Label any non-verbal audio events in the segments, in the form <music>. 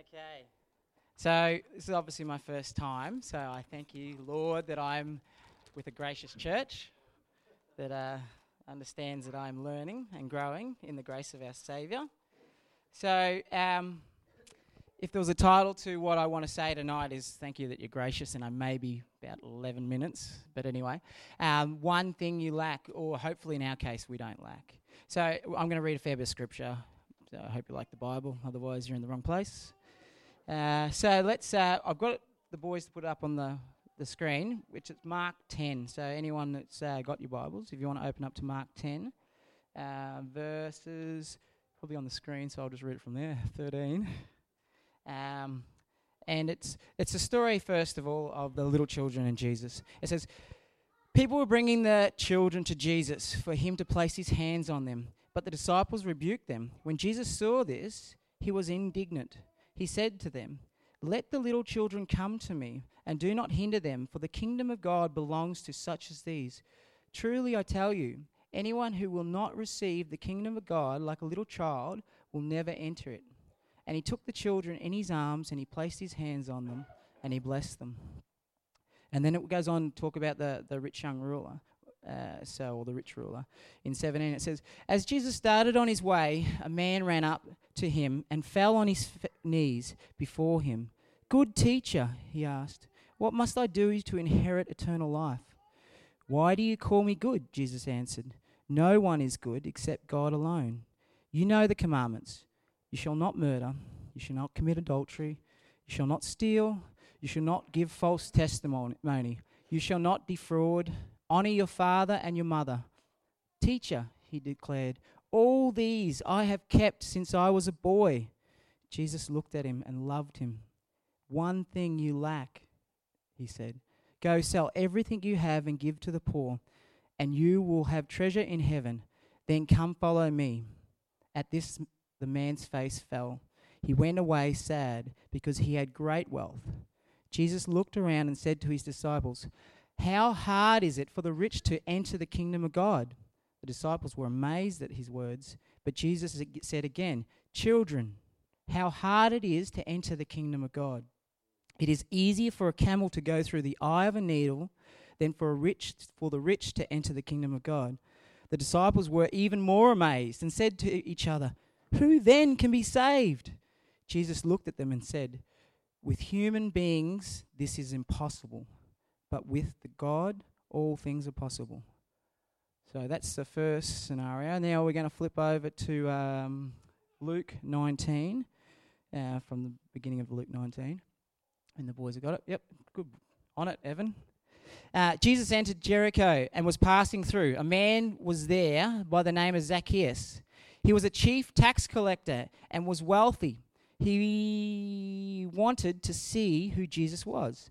Okay. So, this is obviously my first time, so I thank you, Lord, that I'm with a gracious church that uh, understands that I'm learning and growing in the grace of our Saviour. So, um, if there was a title to what I want to say tonight, is thank you that you're gracious, and I may be about 11 minutes, but anyway, um, one thing you lack, or hopefully in our case, we don't lack. So, I'm going to read a fair bit of scripture. So I hope you like the Bible, otherwise, you're in the wrong place. Uh, so let's. Uh, I've got the boys to put up on the, the screen, which is Mark 10. So anyone that's uh, got your Bibles, if you want to open up to Mark 10, uh, verses probably on the screen, so I'll just read it from there. 13. Um, and it's it's a story first of all of the little children and Jesus. It says. People were bringing the children to Jesus for him to place his hands on them, but the disciples rebuked them. When Jesus saw this, he was indignant he said to them, Let the little children come to me, and do not hinder them, for the kingdom of God belongs to such as these. Truly I tell you, anyone who will not receive the kingdom of God like a little child will never enter it. And he took the children in his arms, and he placed his hands on them, and he blessed them. And then it goes on to talk about the, the rich young ruler uh, so, or the rich ruler. In 17, it says, As Jesus started on his way, a man ran up to him and fell on his f- knees before him. Good teacher, he asked, what must I do to inherit eternal life? Why do you call me good? Jesus answered. No one is good except God alone. You know the commandments. You shall not murder. You shall not commit adultery. You shall not steal. You shall not give false testimony. You shall not defraud. Honor your father and your mother. Teacher, he declared, all these I have kept since I was a boy. Jesus looked at him and loved him. One thing you lack, he said. Go sell everything you have and give to the poor, and you will have treasure in heaven. Then come follow me. At this, the man's face fell. He went away sad because he had great wealth. Jesus looked around and said to his disciples, how hard is it for the rich to enter the kingdom of God? The disciples were amazed at his words, but Jesus said again, Children, how hard it is to enter the kingdom of God. It is easier for a camel to go through the eye of a needle than for a rich for the rich to enter the kingdom of God. The disciples were even more amazed and said to each other, Who then can be saved? Jesus looked at them and said, With human beings this is impossible but with the God, all things are possible. So that's the first scenario. Now we're going to flip over to um, Luke 19, uh, from the beginning of Luke 19. And the boys have got it. Yep, good. On it, Evan. Uh, Jesus entered Jericho and was passing through. A man was there by the name of Zacchaeus. He was a chief tax collector and was wealthy. He wanted to see who Jesus was.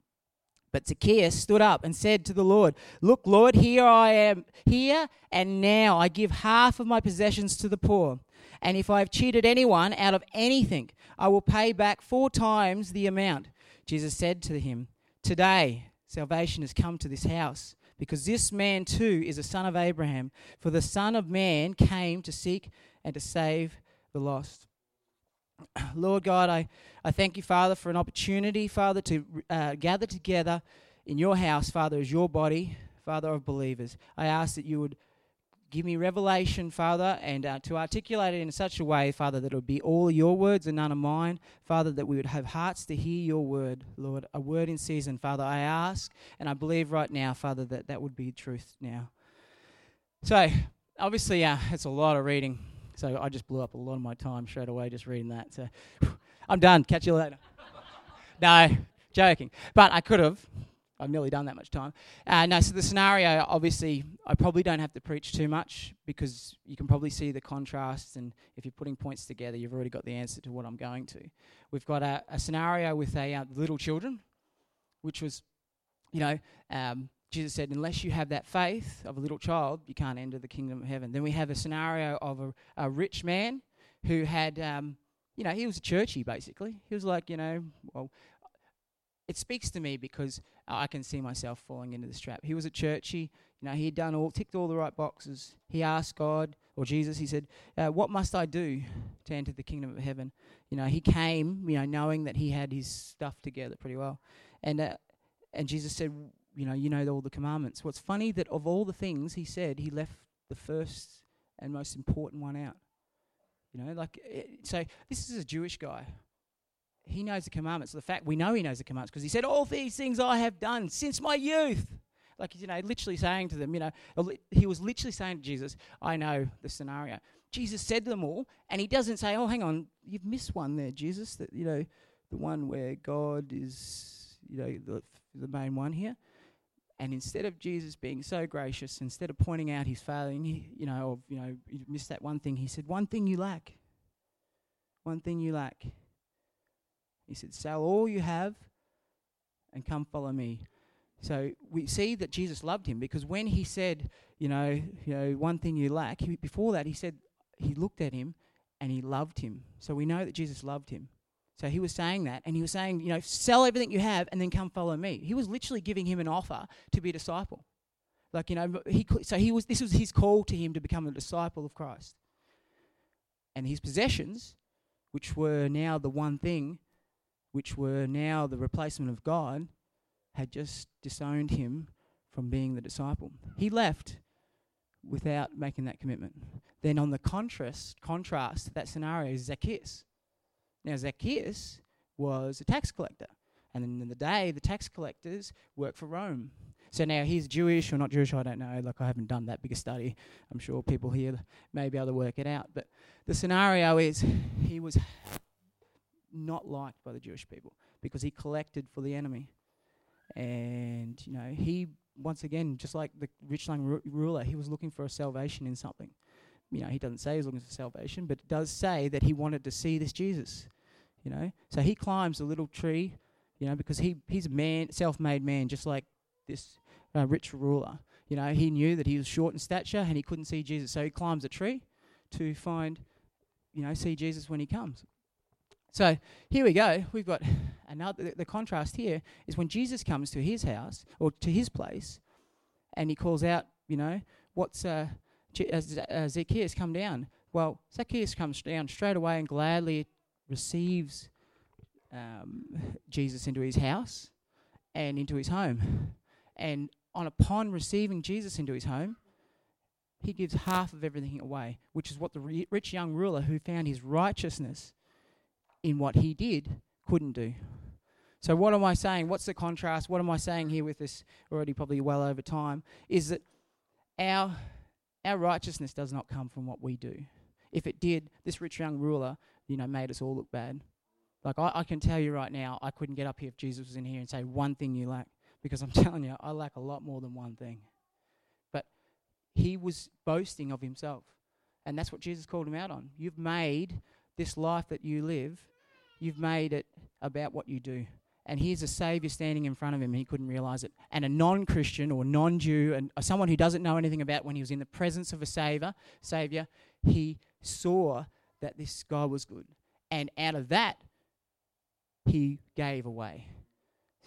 But Zacchaeus stood up and said to the Lord, Look, Lord, here I am, here and now I give half of my possessions to the poor. And if I have cheated anyone out of anything, I will pay back four times the amount. Jesus said to him, Today salvation has come to this house, because this man too is a son of Abraham. For the Son of Man came to seek and to save the lost. <clears throat> Lord God, I, I thank you, Father, for an opportunity, Father, to uh, gather together in your house, Father, as your body, Father of believers. I ask that you would give me revelation, Father, and uh, to articulate it in such a way, Father, that it would be all your words and none of mine. Father, that we would have hearts to hear your word, Lord, a word in season. Father, I ask, and I believe right now, Father, that that would be truth now. So, obviously, uh, it's a lot of reading. So I just blew up a lot of my time straight away just reading that. So <laughs> I'm done. Catch you later. <laughs> no, joking. But I could have. I've nearly done that much time. Uh, no, so the scenario, obviously, I probably don't have to preach too much because you can probably see the contrasts, and if you're putting points together, you've already got the answer to what I'm going to. We've got a, a scenario with a uh, little children, which was you know, um, Jesus said, unless you have that faith of a little child, you can't enter the kingdom of heaven. Then we have a scenario of a, a rich man who had, um, you know, he was a churchy basically. He was like, you know, well, it speaks to me because I can see myself falling into this trap. He was a churchy, you know, he had done all, ticked all the right boxes. He asked God or Jesus, he said, uh, "What must I do to enter the kingdom of heaven?" You know, he came, you know, knowing that he had his stuff together pretty well, and uh, and Jesus said, "You know, you know all the commandments." What's funny that of all the things he said, he left the first and most important one out. You know, like it, eh, so. This is a Jewish guy. He knows the commandments. The fact we know he knows the commandments because he said, "All these things I have done since my youth." Like, you know, literally saying to them, you know, he was literally saying to Jesus, I know the scenario. Jesus said them all, and he doesn't say, oh, hang on, you've missed one there, Jesus, that, you know, the one where God is, you know, the, the main one here. And instead of Jesus being so gracious, instead of pointing out his failing, you know, of, you know, you missed that one thing, he said, one thing you lack. One thing you lack. He said, sell all you have and come follow me. So we see that Jesus loved him because when he said, you know, you know, one thing you lack, he, before that he said he looked at him and he loved him. So we know that Jesus loved him. So he was saying that, and he was saying, you know, sell everything you have and then come follow me. He was literally giving him an offer to be a disciple. Like you know, he so he was. This was his call to him to become a disciple of Christ. And his possessions, which were now the one thing, which were now the replacement of God, had just disowned him from being the disciple. He left without making that commitment. Then on the contrast, contrast that scenario is Zacchaeus. Now Zacchaeus was a tax collector, and in the day the tax collectors worked for Rome. So now he's Jewish or not Jewish, I don't know. Like I haven't done that big a study. I'm sure people here may be able to work it out. But the scenario is he was not liked by the Jewish people because he collected for the enemy. And, you know, he, once again, just like the rich young ruler, he was looking for a salvation in something. You know, he doesn't say he's looking for salvation, but it does say that he wanted to see this Jesus. You know, so he climbs a little tree, you know, because he he's a man, self-made man, just like this uh, rich ruler. You know, he knew that he was short in stature and he couldn't see Jesus, so he climbs a tree to find, you know, see Jesus when he comes. So here we go. We've got another. The, the contrast here is when Jesus comes to his house or to his place, and he calls out, you know, what's uh, Zacchaeus come down? Well, Zacchaeus comes down straight away and gladly receives um, Jesus into his house and into his home. And on upon receiving Jesus into his home, he gives half of everything away, which is what the rich young ruler who found his righteousness in what he did couldn't do. So, what am I saying? What's the contrast? What am I saying here with this already probably well over time? Is that our, our righteousness does not come from what we do. If it did, this rich young ruler, you know, made us all look bad. Like, I, I can tell you right now, I couldn't get up here if Jesus was in here and say, one thing you lack. Because I'm <laughs> telling you, I lack a lot more than one thing. But he was boasting of himself. And that's what Jesus called him out on. You've made this life that you live You've made it about what you do. And here's a Savior standing in front of him, and he couldn't realize it. And a non Christian or non Jew, and someone who doesn't know anything about when he was in the presence of a Savior, Savior, he saw that this guy was good. And out of that, he gave away.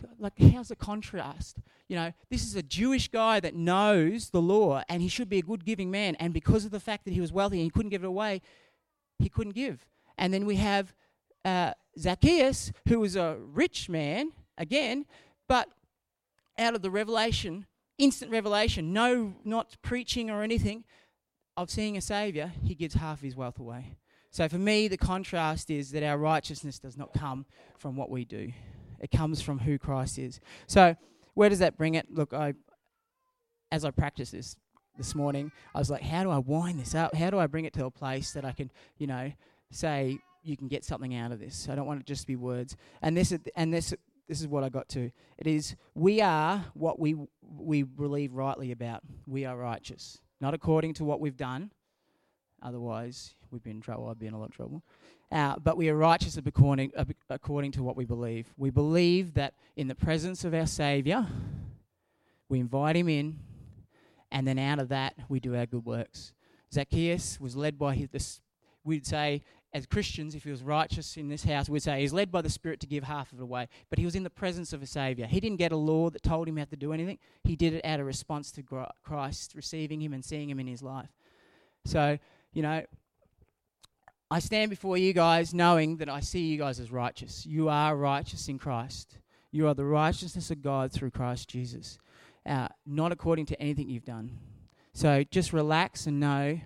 So, like, how's the contrast? You know, this is a Jewish guy that knows the law, and he should be a good giving man. And because of the fact that he was wealthy and he couldn't give it away, he couldn't give. And then we have uh, Zacchaeus, who was a rich man, again, but out of the revelation, instant revelation, no, not preaching or anything, of seeing a Savior, he gives half his wealth away. So for me, the contrast is that our righteousness does not come from what we do, it comes from who Christ is. So where does that bring it? Look, I, as I practice this this morning, I was like, how do I wind this up? How do I bring it to a place that I can, you know, say, you can get something out of this. I don't want it just to be words. And this, and this, this is what I got to. It is we are what we we believe rightly about. We are righteous, not according to what we've done. Otherwise, we'd be in trouble. I'd be in a lot of trouble. Uh, but we are righteous according, according to what we believe. We believe that in the presence of our Saviour, we invite him in, and then out of that, we do our good works. Zacchaeus was led by his, this, we'd say, as Christians, if he was righteous in this house, we'd say he's led by the Spirit to give half of it away. But he was in the presence of a Saviour. He didn't get a law that told him how to do anything. He did it out of response to Christ, receiving him and seeing him in his life. So, you know, I stand before you guys knowing that I see you guys as righteous. You are righteous in Christ. You are the righteousness of God through Christ Jesus, uh, not according to anything you've done. So just relax and know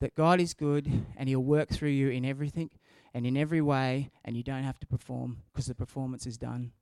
that God is good and He'll work through you in everything and in every way, and you don't have to perform because the performance is done.